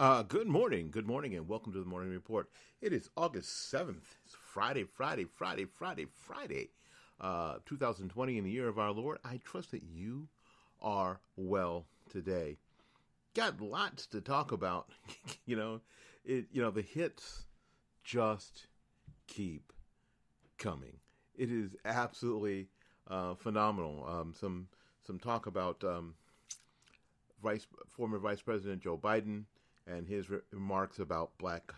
Uh, good morning, good morning, and welcome to the Morning Report. It is August 7th. It's Friday, Friday, Friday, Friday, Friday, uh, 2020 in the year of our Lord. I trust that you are well today. Got lots to talk about. you know, it, you know, the hits just keep coming. It is absolutely uh, phenomenal. Um, some some talk about um, Vice former Vice President Joe Biden and his re- remarks about black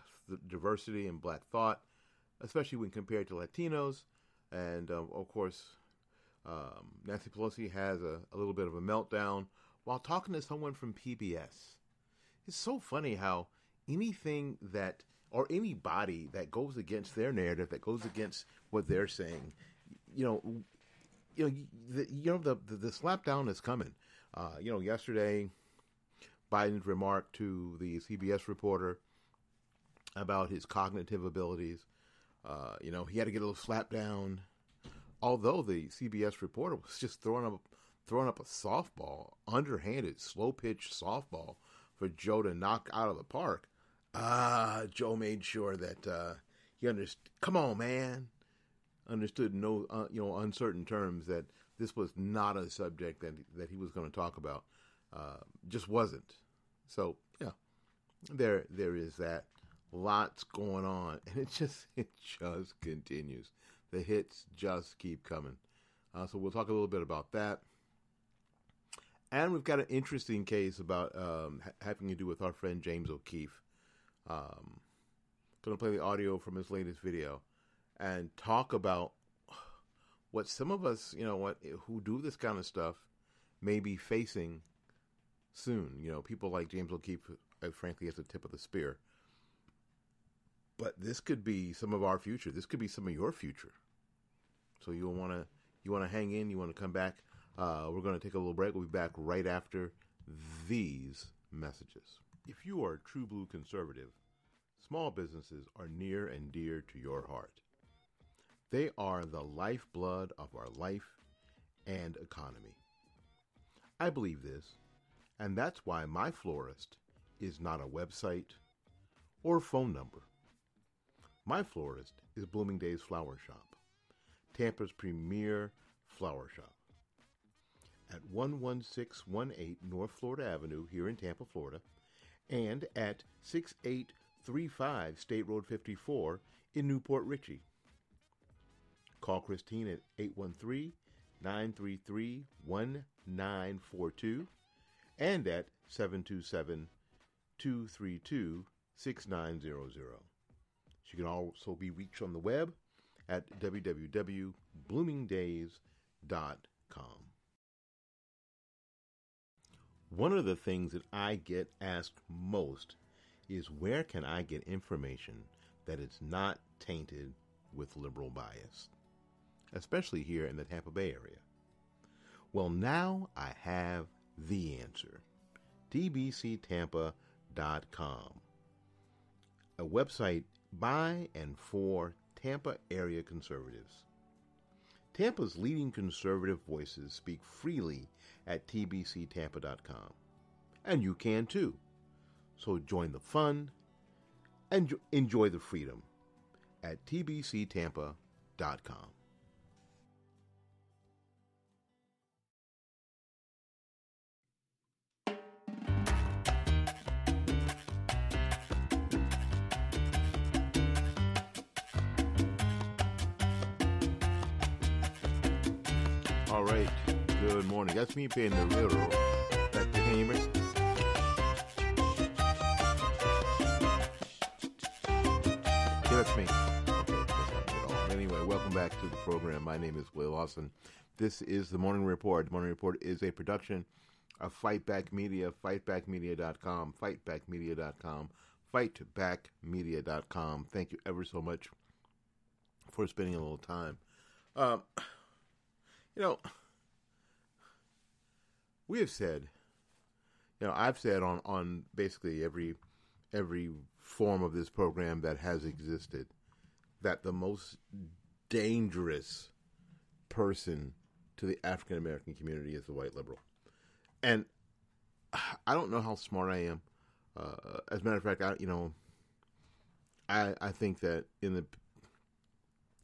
diversity and black thought, especially when compared to Latinos. And um, of course, um, Nancy Pelosi has a, a, little bit of a meltdown while talking to someone from PBS. It's so funny how anything that or anybody that goes against their narrative, that goes against what they're saying, you know, you know, the, you know the, the, the slapdown is coming. Uh, you know, yesterday Biden's remark to the CBS reporter about his cognitive abilities. Uh, you know, he had to get a little slap down. Although the CBS reporter was just throwing up throwing up a softball, underhanded, slow pitch softball for Joe to knock out of the park. Ah, uh, Joe made sure that uh, he understood. Come on, man. Understood no, uh, you know, uncertain terms that this was not a subject that that he was going to talk about. Uh, just wasn't. So yeah, there there is that. Lots going on, and it just it just continues. The hits just keep coming. Uh, so we'll talk a little bit about that. And we've got an interesting case about um, ha- having to do with our friend James O'Keefe. Um, going to play the audio from his latest video and talk about what some of us, you know, what who do this kind of stuff may be facing soon. You know, people like James O'Keefe, uh, frankly, at the tip of the spear. But this could be some of our future. This could be some of your future. So you'll want to you want to hang in. You want to come back. Uh, we're going to take a little break. We'll be back right after these messages. If you are a true blue conservative, small businesses are near and dear to your heart. They are the lifeblood of our life and economy. I believe this and that's why my florist is not a website or phone number. My florist is Blooming Days Flower Shop, Tampa's premier flower shop. At 11618 North Florida Avenue here in Tampa, Florida, and at 6835 State Road 54 in New Port Richey. Call Christine at 813 933 1942 and at 727 232 6900. She can also be reached on the web at www.bloomingdays.com. One of the things that I get asked most is where can I get information that is not tainted with liberal bias, especially here in the Tampa Bay area? Well, now I have the answer tbctampa.com, a website by and for Tampa area conservatives. Tampa's leading conservative voices speak freely at tbctampa.com, and you can too. So join the fun and enjoy the freedom at tbctampa.com. morning. That's me paying the railroad. That, me? Yeah, that's me. Okay, anyway, welcome back to the program. My name is Will Lawson. This is the Morning Report. The Morning Report is a production of Fightback Media, fightbackmedia.com, fightbackmedia.com, fightbackmedia.com. Thank you ever so much for spending a little time. Um, you know, we have said, you know, I've said on on basically every every form of this program that has existed that the most dangerous person to the African American community is the white liberal. And I don't know how smart I am. Uh, as a matter of fact, I you know, I I think that in the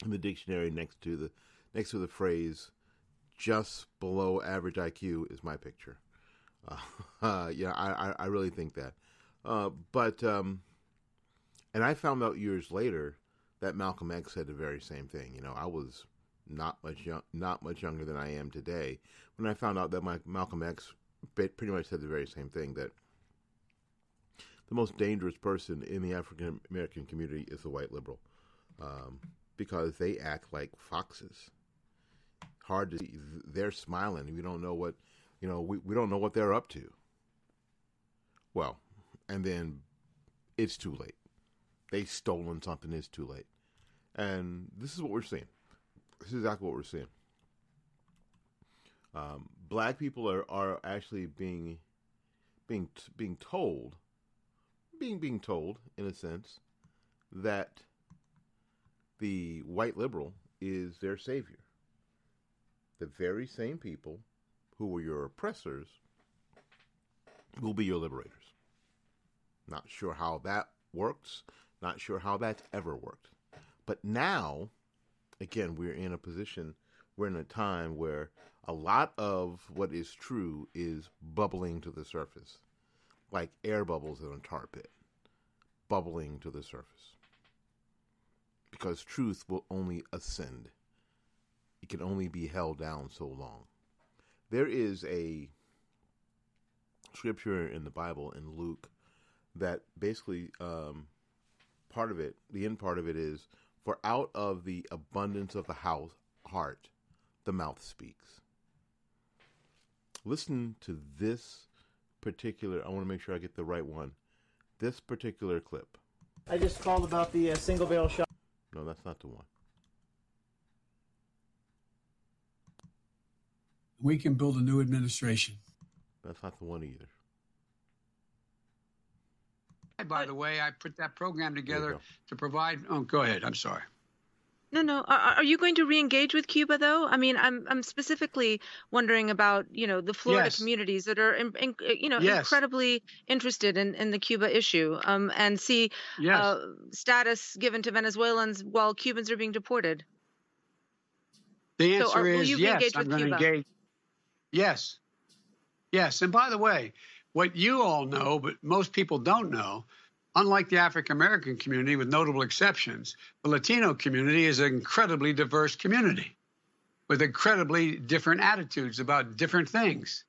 in the dictionary next to the next to the phrase just below average IQ is my picture. Uh, uh, yeah, I, I really think that. Uh, but um, and I found out years later that Malcolm X said the very same thing. You know, I was not much young, not much younger than I am today when I found out that my Malcolm X pretty much said the very same thing that the most dangerous person in the African American community is the white liberal um, because they act like foxes. Hard to see. They're smiling. We don't know what, you know, we, we don't know what they're up to. Well, and then it's too late. They've stolen something. It's too late. And this is what we're seeing. This is exactly what we're seeing. Um, black people are, are actually being being being told being being told in a sense that the white liberal is their savior. The very same people who were your oppressors will be your liberators. Not sure how that works, not sure how that's ever worked. But now, again, we're in a position, we're in a time where a lot of what is true is bubbling to the surface, like air bubbles in a tar pit, bubbling to the surface. Because truth will only ascend, it can only be held down so long. There is a scripture in the Bible in Luke that basically um, part of it, the end part of it is, for out of the abundance of the house heart, the mouth speaks. Listen to this particular. I want to make sure I get the right one. This particular clip. I just called about the uh, single barrel shot. No, that's not the one. We can build a new administration. That's not the one either. By the way, I put that program together to provide. Oh, go ahead. I'm sorry. No, no. Are, are you going to re-engage with Cuba, though? I mean, I'm I'm specifically wondering about you know the Florida Yes. communities that are in, in, you know Yes. incredibly interested in, in the Cuba issue, um, and see Yes. uh, status given to Venezuelans while Cubans are being deported. the so answer are- will is you be yes. I'm with going to Cuba? engage. Yes. Yes. And by the way, what you all know, but most people don't know, unlike the African American community, with notable exceptions, the Latino community is an incredibly diverse community with incredibly different attitudes about different things.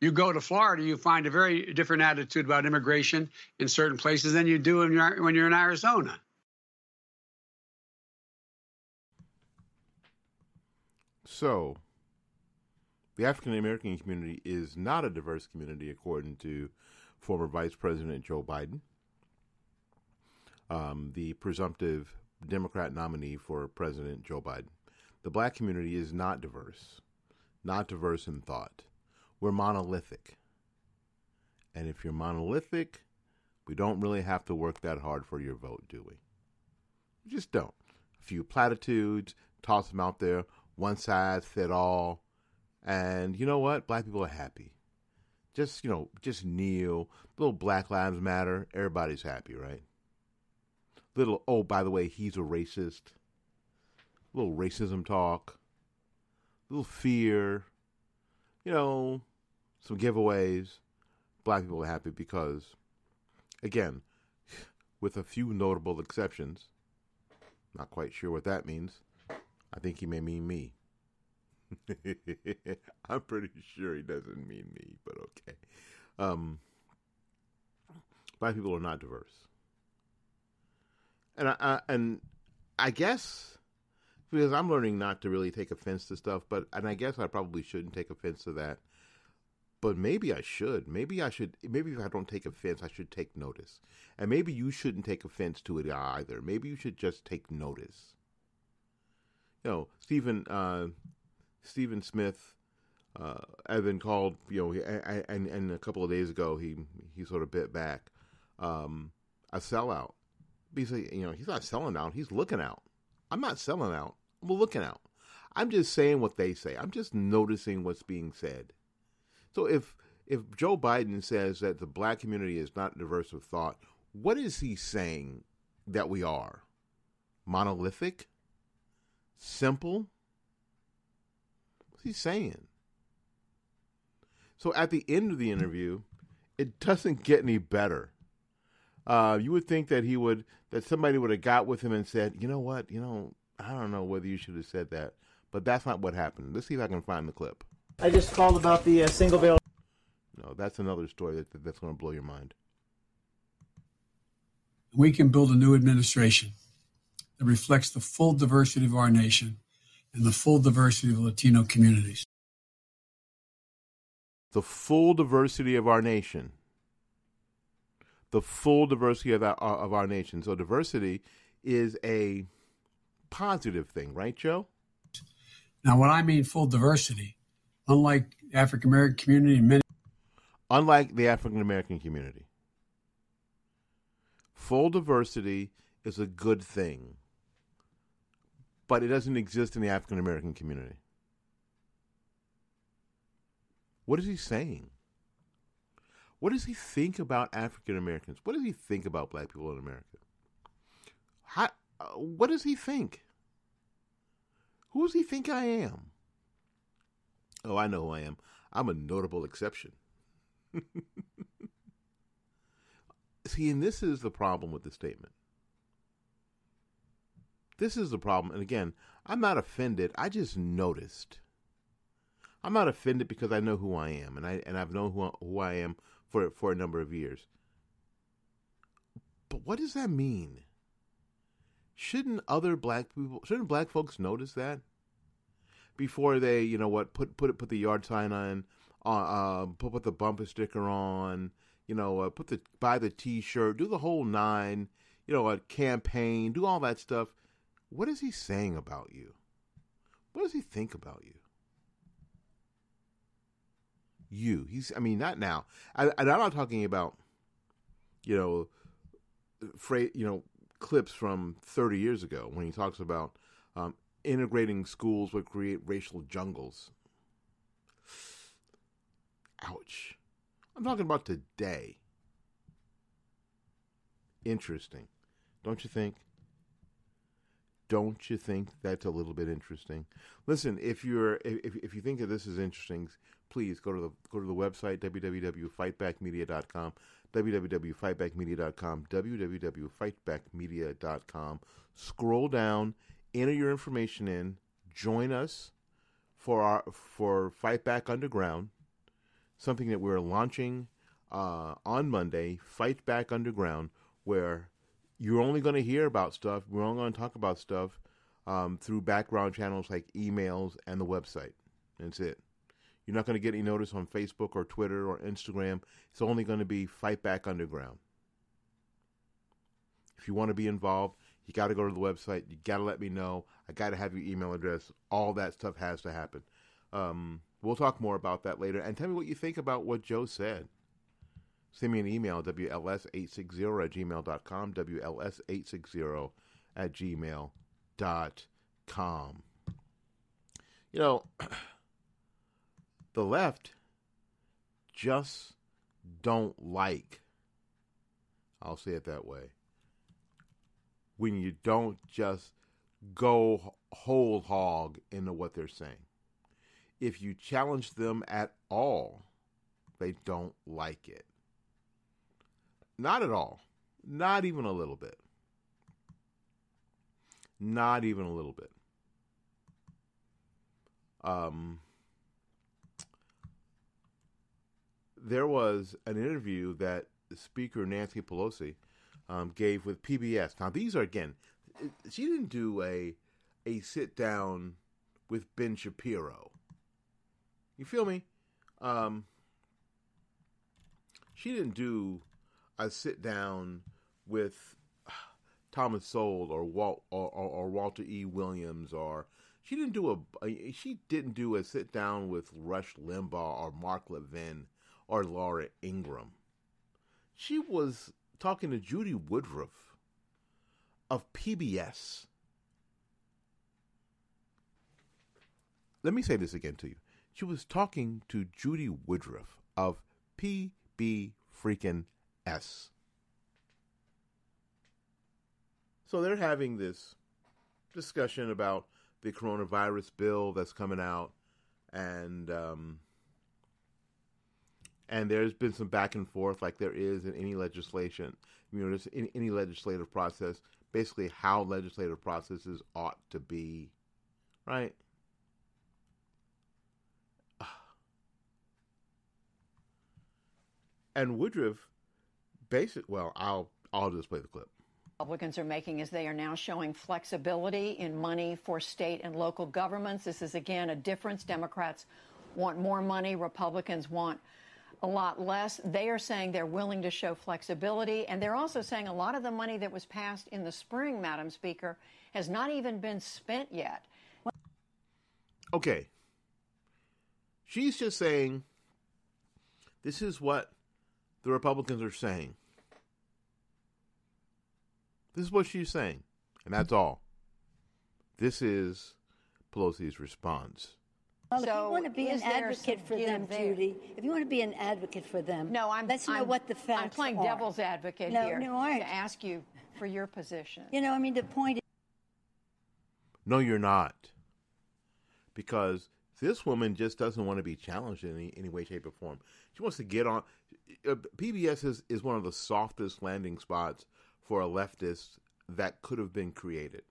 You go to Florida, you find a very different attitude about immigration in certain places than you do when you're, when you're in Arizona. So, the African American community is not a diverse community, according to former Vice President Joe Biden, um, the presumptive Democrat nominee for President Joe Biden. The black community is not diverse, not diverse in thought. We're monolithic. And if you're monolithic, we don't really have to work that hard for your vote, do we? We just don't. A few platitudes, toss them out there, one size fit all. And you know what? Black people are happy. Just, you know, just kneel. Little Black Lives Matter. Everybody's happy, right? Little, oh, by the way, he's a racist. Little racism talk. Little fear. You know, some giveaways. Black people are happy because, again, with a few notable exceptions, not quite sure what that means. I think he may mean me. I'm pretty sure he doesn't mean me, but okay. Um, black people are not diverse, and I, I and I guess because I'm learning not to really take offense to stuff, but and I guess I probably shouldn't take offense to that. But maybe I should. Maybe I should. Maybe if I don't take offense, I should take notice. And maybe you shouldn't take offense to it either. Maybe you should just take notice. You know, Stephen uh, Stephen Smith, uh, Evan called. You know, he- and and and a couple of days ago, he he sort of bit back um, a sellout. He's like, you know, he's not selling out. He's looking out. I'm not selling out. I'm looking out. I'm just saying what they say. I'm just noticing what's being said. So if if Joe Biden says that the black community is not diverse of thought, what is he saying that we are? Monolithic? Simple? What's he saying? So at the end of the interview, it doesn't get any better. Uh, you would think that he would, that somebody would have got with him and said, you know what, you know, I don't know whether you should have said that, but that's not what happened. Let's see if I can find the clip. I just called about the uh, single bail. No, that's another story that, that's going to blow your mind. We can build a new administration that reflects the full diversity of our nation and the full diversity of Latino communities. The full diversity of our nation. The full diversity of our, uh, of our nation. So, diversity is a positive thing, right, Joe? Now, when I mean full diversity, unlike African American community many unlike the African American community. Full diversity is a good thing, but it doesn't exist in the African American community. What is he saying? What does he think about African Americans? What does he think about black people in America? How, uh, what does he think? Who does he think I am? Oh, I know who I am. I'm a notable exception. See, and this is the problem with the statement. This is the problem. And again, I'm not offended. I just noticed. I'm not offended because I know who I am, and I and I've known who who I am for for a number of years. But what does that mean? Shouldn't other black people, shouldn't black folks notice that before they, you know what, put put put the yard sign on, uh, put put the bumper sticker on, you know, uh, put the buy the T-shirt, do the whole nine, you know, a campaign, do all that stuff. What is he saying about you? What does he think about you? You. He's. I mean, not now. I, I'm not talking about, you know, fra- you know, clips from 30 years ago when he talks about um, integrating schools would create racial jungles. Ouch. I'm talking about today. Interesting. Don't you think? Don't you think that's a little bit interesting? Listen, if you're if if you think that this is interesting, please go to the go to the website www.fightbackmedia.com, www.fightbackmedia.com, www.fightbackmedia.com. Scroll down, enter your information in, join us for our for Fight Back Underground something that we're launching uh, on Monday, Fight Back Underground, where you're only going to hear about stuff. We're only going to talk about stuff um, through background channels like emails and the website. That's it. You're not going to get any notice on Facebook or Twitter or Instagram. It's only going to be Fight Back Underground. If you want to be involved, you got to go to the website. You got to let me know. I got to have your email address. All that stuff has to happen. Um, We'll talk more about that later. And tell me what you think about what Joe said. Send me an email, WLS860 at gmail.com, WLS860 at gmail.com. You know, the left just don't like, I'll say it that way, when you don't just go whole hog into what they're saying if you challenge them at all, they don't like it. Not at all. Not even a little bit. Not even a little bit. Um, there was an interview that Speaker Nancy Pelosi um, gave with PBS. Now, these are again, she didn't do a a sit down with Ben Shapiro you feel me? Um, she didn't do a sit down with Thomas Sowell or Walt or, or, or, Walter E. Williams or she didn't do a, a she didn't do a sit down with Rush Limbaugh or Mark Levin or Laura Ingraham. She was talking to Judy Woodruff of PBS. Let me say this again to you. She was talking to Judy Woodruff of PB freaking S. So they're having this discussion about the coronavirus bill that's coming out, and um, and there's been some back and forth, like there is in any legislation. You know, there's in any legislative process, basically how legislative processes ought to be, right? And Woodruff, basic. Well, I'll I'll just play the clip. Republicans are making is they are now showing flexibility in money for state and local governments. This is again a difference. Democrats want more money. Republicans want a lot less. They are saying they're willing to show flexibility, and they're also saying a lot of the money that was passed in the spring, Madam Speaker, has not even been spent yet. Okay. She's just saying this is what the Republicans are saying. This is what she's saying, and that's all. This is Pelosi's response. Well, if you want to be an advocate for them, there? Judy, if you want to be an advocate for them, No, I'm. let's know I'm- what the facts I'm playing are. devil's advocate No, here no, aren't. to ask you for your position. You know, I mean, the point Is- No, you're not. Because this woman just doesn't want to be challenged in any, any way, shape, or form. She wants to get on. Uh, PBS is, is one of the softest landing spots for a leftist that could have been created.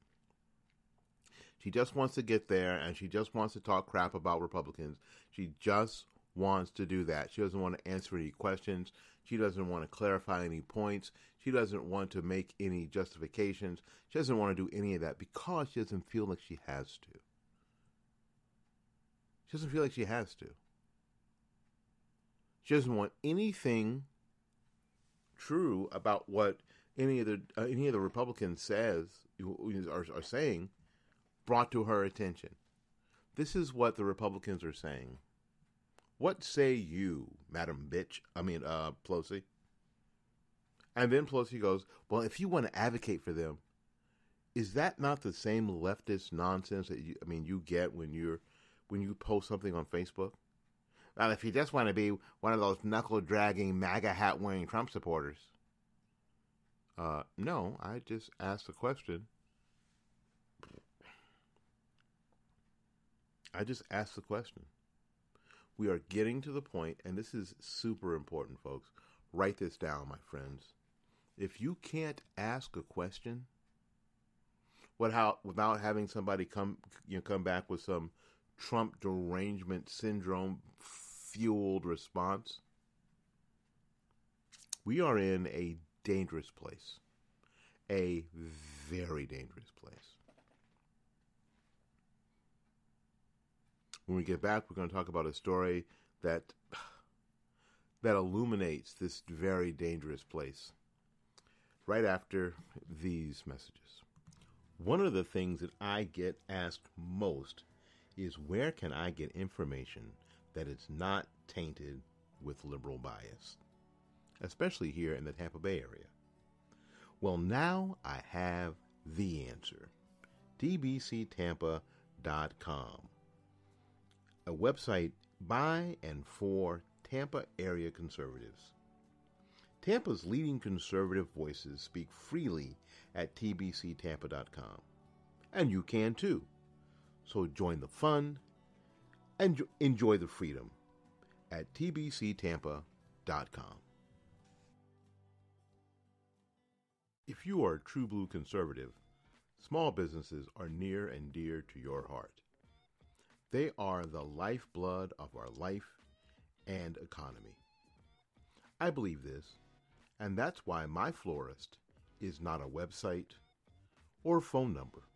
She just wants to get there and she just wants to talk crap about Republicans. She just wants to do that. She doesn't want to answer any questions. She doesn't want to clarify any points. She doesn't want to make any justifications. She doesn't want to do any of that because she doesn't feel like she has to. She doesn't feel like she has to. She doesn't want anything true about what any of the uh, any of the Republicans says are, are saying brought to her attention. This is what the Republicans are saying. What say you, Madam Bitch? I mean, uh, Pelosi. And then Pelosi goes, "Well, if you want to advocate for them, is that not the same leftist nonsense that you? I mean, you get when you're when you post something on Facebook? Now, if you just want to be one of those knuckle dragging MAGA hat wearing Trump supporters." Uh, no, I just asked a question. I just asked the question. We are getting to the point, and this is super important, folks. Write this down, my friends. If you can't ask a question, what how without having somebody come you know come back with some Trump derangement syndrome fueled response, we are in a dangerous place. A very dangerous place. When we get back, we're going to talk about a story that that illuminates this very dangerous place. Right after these messages. One of the things that I get asked most is where can I get information that is not tainted with liberal bias, especially here in the Tampa Bay area? Well, now I have the answer tbctampa.com, a website by and for Tampa area conservatives. Tampa's leading conservative voices speak freely at tbctampa.com, and you can too. So join the fun and enjoy the freedom at tbctampa.com. If you are a true blue conservative, small businesses are near and dear to your heart. They are the lifeblood of our life and economy. I believe this, and that's why my florist is not a website or phone number.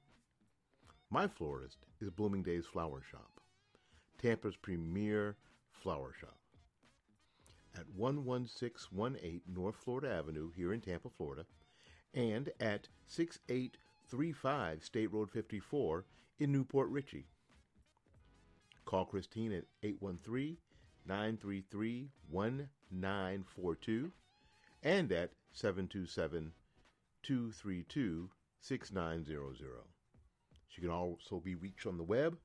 My florist is Blooming Days Flower Shop, Tampa's premier flower shop. At 11618 North Florida Avenue here in Tampa, Florida, and at 6835 State Road 54 in New Port Richey. Call Christine at 813 933 1942 and at 727 232 6900. She can also be reached on the web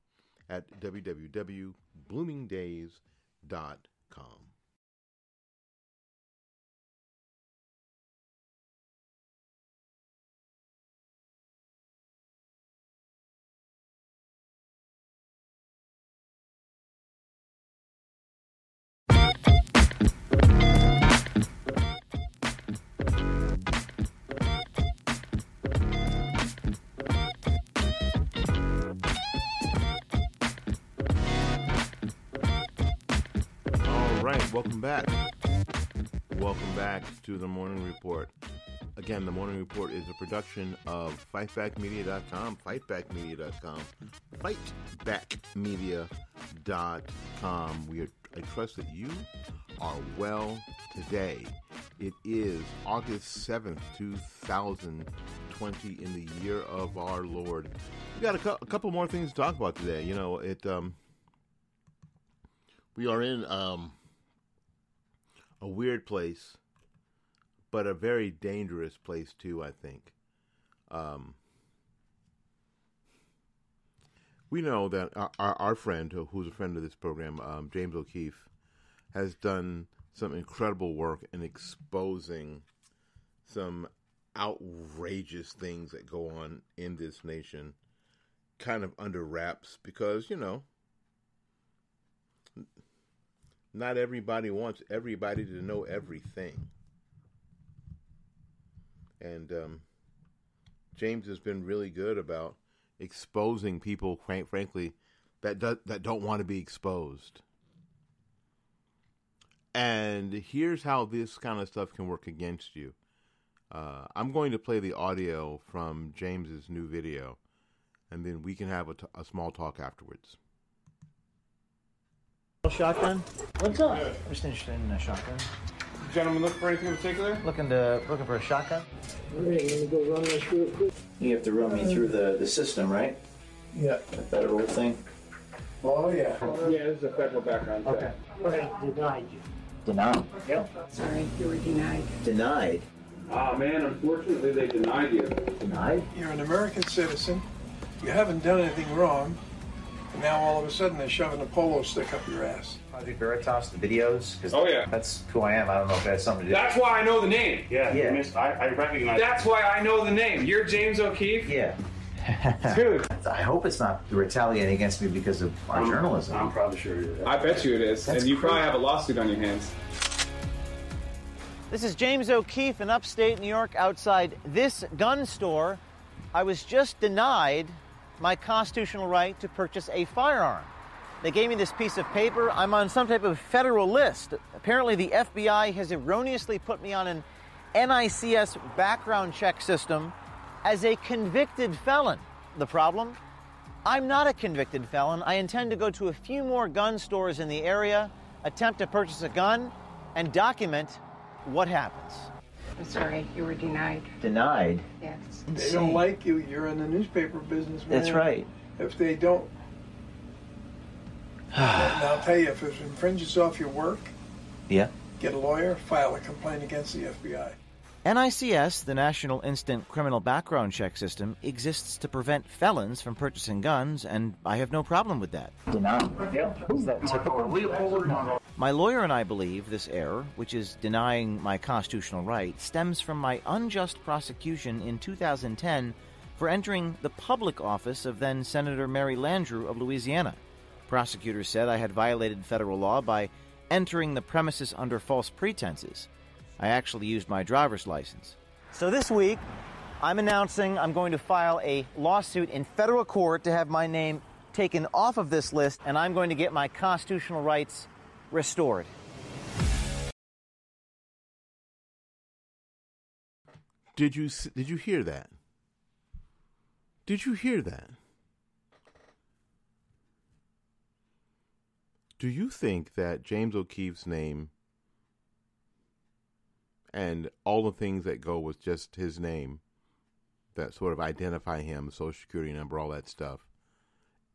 at www.bloomingdays.com. back. Welcome back to the Morning Report. Again, the Morning Report is a production of fightbackmedia.com, fightbackmedia.com, fightbackmedia.com. We are, I trust that you are well today. It is August 7th, 2020 in the year of our Lord. We got a, cu- a couple more things to talk about today. You know, it um we are in um a weird place, but a very dangerous place too. I think. Um, we know that our, our, friend, who's a friend of this program, um, James O'Keefe, has done some incredible work in exposing some outrageous things that go on in this nation, kind of under wraps, because you know not everybody wants everybody to know everything. And um, James has been really good about exposing people, frankly, that do, that don't want to be exposed. And here's how this kind of stuff can work against you. Uh, I'm going to play the audio from James's new video, and then we can have a, t- a small talk afterwards. Shotgun? What's up? I'm just interested in a shotgun. Gentlemen, look for anything in particular? Looking to looking for a shotgun? Alright, let me go run this real quick. You have to run me through the, the system, right? Yeah. The federal thing. Oh, yeah. Yeah, this is a federal background check. Okay. Alright, denied you. Denied. Yep. Sorry, you were denied. Denied. Ah, man, unfortunately, they denied you. Denied. You're an American citizen. You haven't done anything wrong. And now all of a sudden they're shoving a polo stick up your ass. Project Veritas, the videos. Cause Oh, yeah. That's who I am. I don't know if that's something to do. That's why I know the name. Yeah, Yeah. Missed, I, I recognize That's why I know the name. You're James O'Keefe? Yeah. Dude. I hope it's not retaliating against me because of our I'm, journalism. I'm probably sure you're I bet you it is. That's and you probably have a lawsuit on your hands. This is James O'Keefe in upstate New York outside this gun store. I was just denied my constitutional right to purchase a firearm. They gave me this piece of paper. I'm on some type of federal list. Apparently, the FBI has erroneously put me on an NICS background check system as a convicted felon. The problem? I'm not a convicted felon. I intend to go to a few more gun stores in the area, attempt to purchase a gun, and document what happens. I'm sorry, you were denied. Denied. Yes. They don't like you. You're in the newspaper business, man. That's right. If they don't. and I'll tell you, if it infringes off your work, Yeah. get a lawyer, file a complaint against the FBI. NICS, the National Instant Criminal Background Check System, exists to prevent felons from purchasing guns, and I have no problem with that. Denied. Yeah. Is that typical? My lawyer and I believe this error, which is denying my constitutional right, stems from my unjust prosecution in 2010 for entering the public office of then Senator Mary Landrieu of Louisiana. Prosecutors said I had violated federal law by entering the premises under false pretenses. I actually used my driver's license. So this week, I'm announcing I'm going to file a lawsuit in federal court to have my name taken off of this list, and I'm going to get my constitutional rights restored. Did you did you hear that? Did you hear that? Do you think that James O'Keefe's name and all the things that go with just his name that sort of identify him, social security number, all that stuff,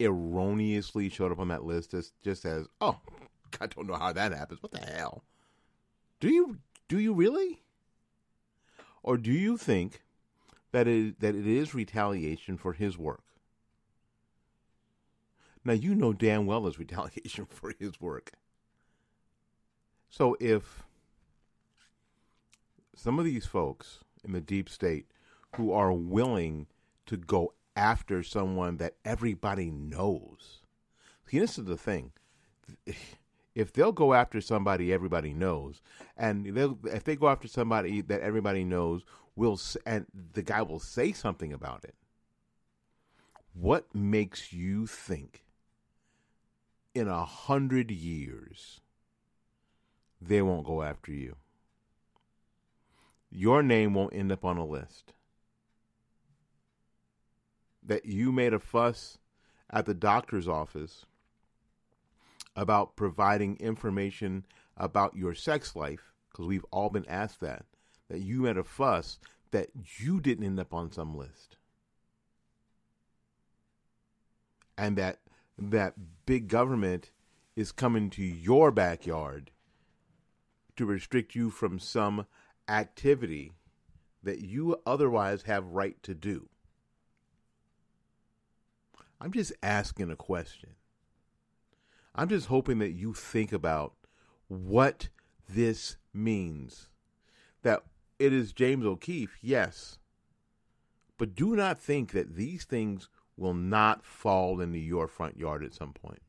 erroneously showed up on that list as just as, oh, I don't know how that happens. What the hell? Do you do you really? Or do you think that it, that it is retaliation for his work? Now, you know damn well it's retaliation for his work. So if some of these folks in the deep state who are willing to go after someone that everybody knows, see, this is the thing. If they'll go after somebody everybody knows, and if they go after somebody that everybody knows, will and the guy will say something about it. What makes you think in a hundred years they won't go after you. Your name won't end up on a list. That you made a fuss at the doctor's office about providing information about your sex life, because we've all been asked that, that you made a fuss that you didn't end up on some list. And that that big government is coming to your backyard to restrict you from some activity that you otherwise have right to do. I'm just asking a question. I'm just hoping that you think about what this means. That it is James O'Keefe, yes. But do not think that these things will not fall into your front yard at some point.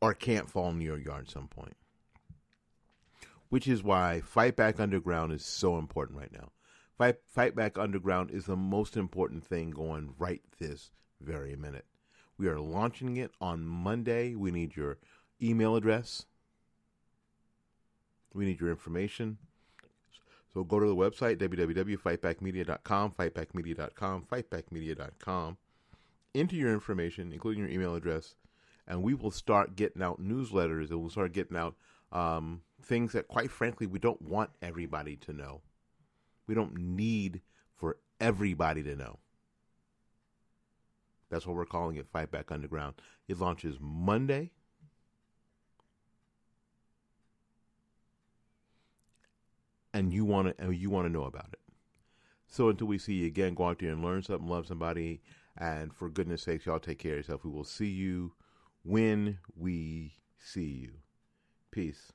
Or can't fall into your yard at some point. Which is why Fight Back Underground is so important right now. Fight, Fight Back Underground is the most important thing going right this very minute. We are launching it on Monday. We need your email address. We need your information. So go to the website, www.fightbackmedia.com, fightbackmedia.com, fightbackmedia.com. Enter your information, including your email address, and we will start getting out newsletters and we'll start getting out um, things that, quite frankly, we don't want everybody to know. We don't need for everybody to know. That's what we're calling it Fight Back Underground. It launches Monday. And you want to and you want to know about it. So until we see you again, go out there and learn something, love somebody, and for goodness sakes, y'all take care of yourself. We will see you when we see you. Peace.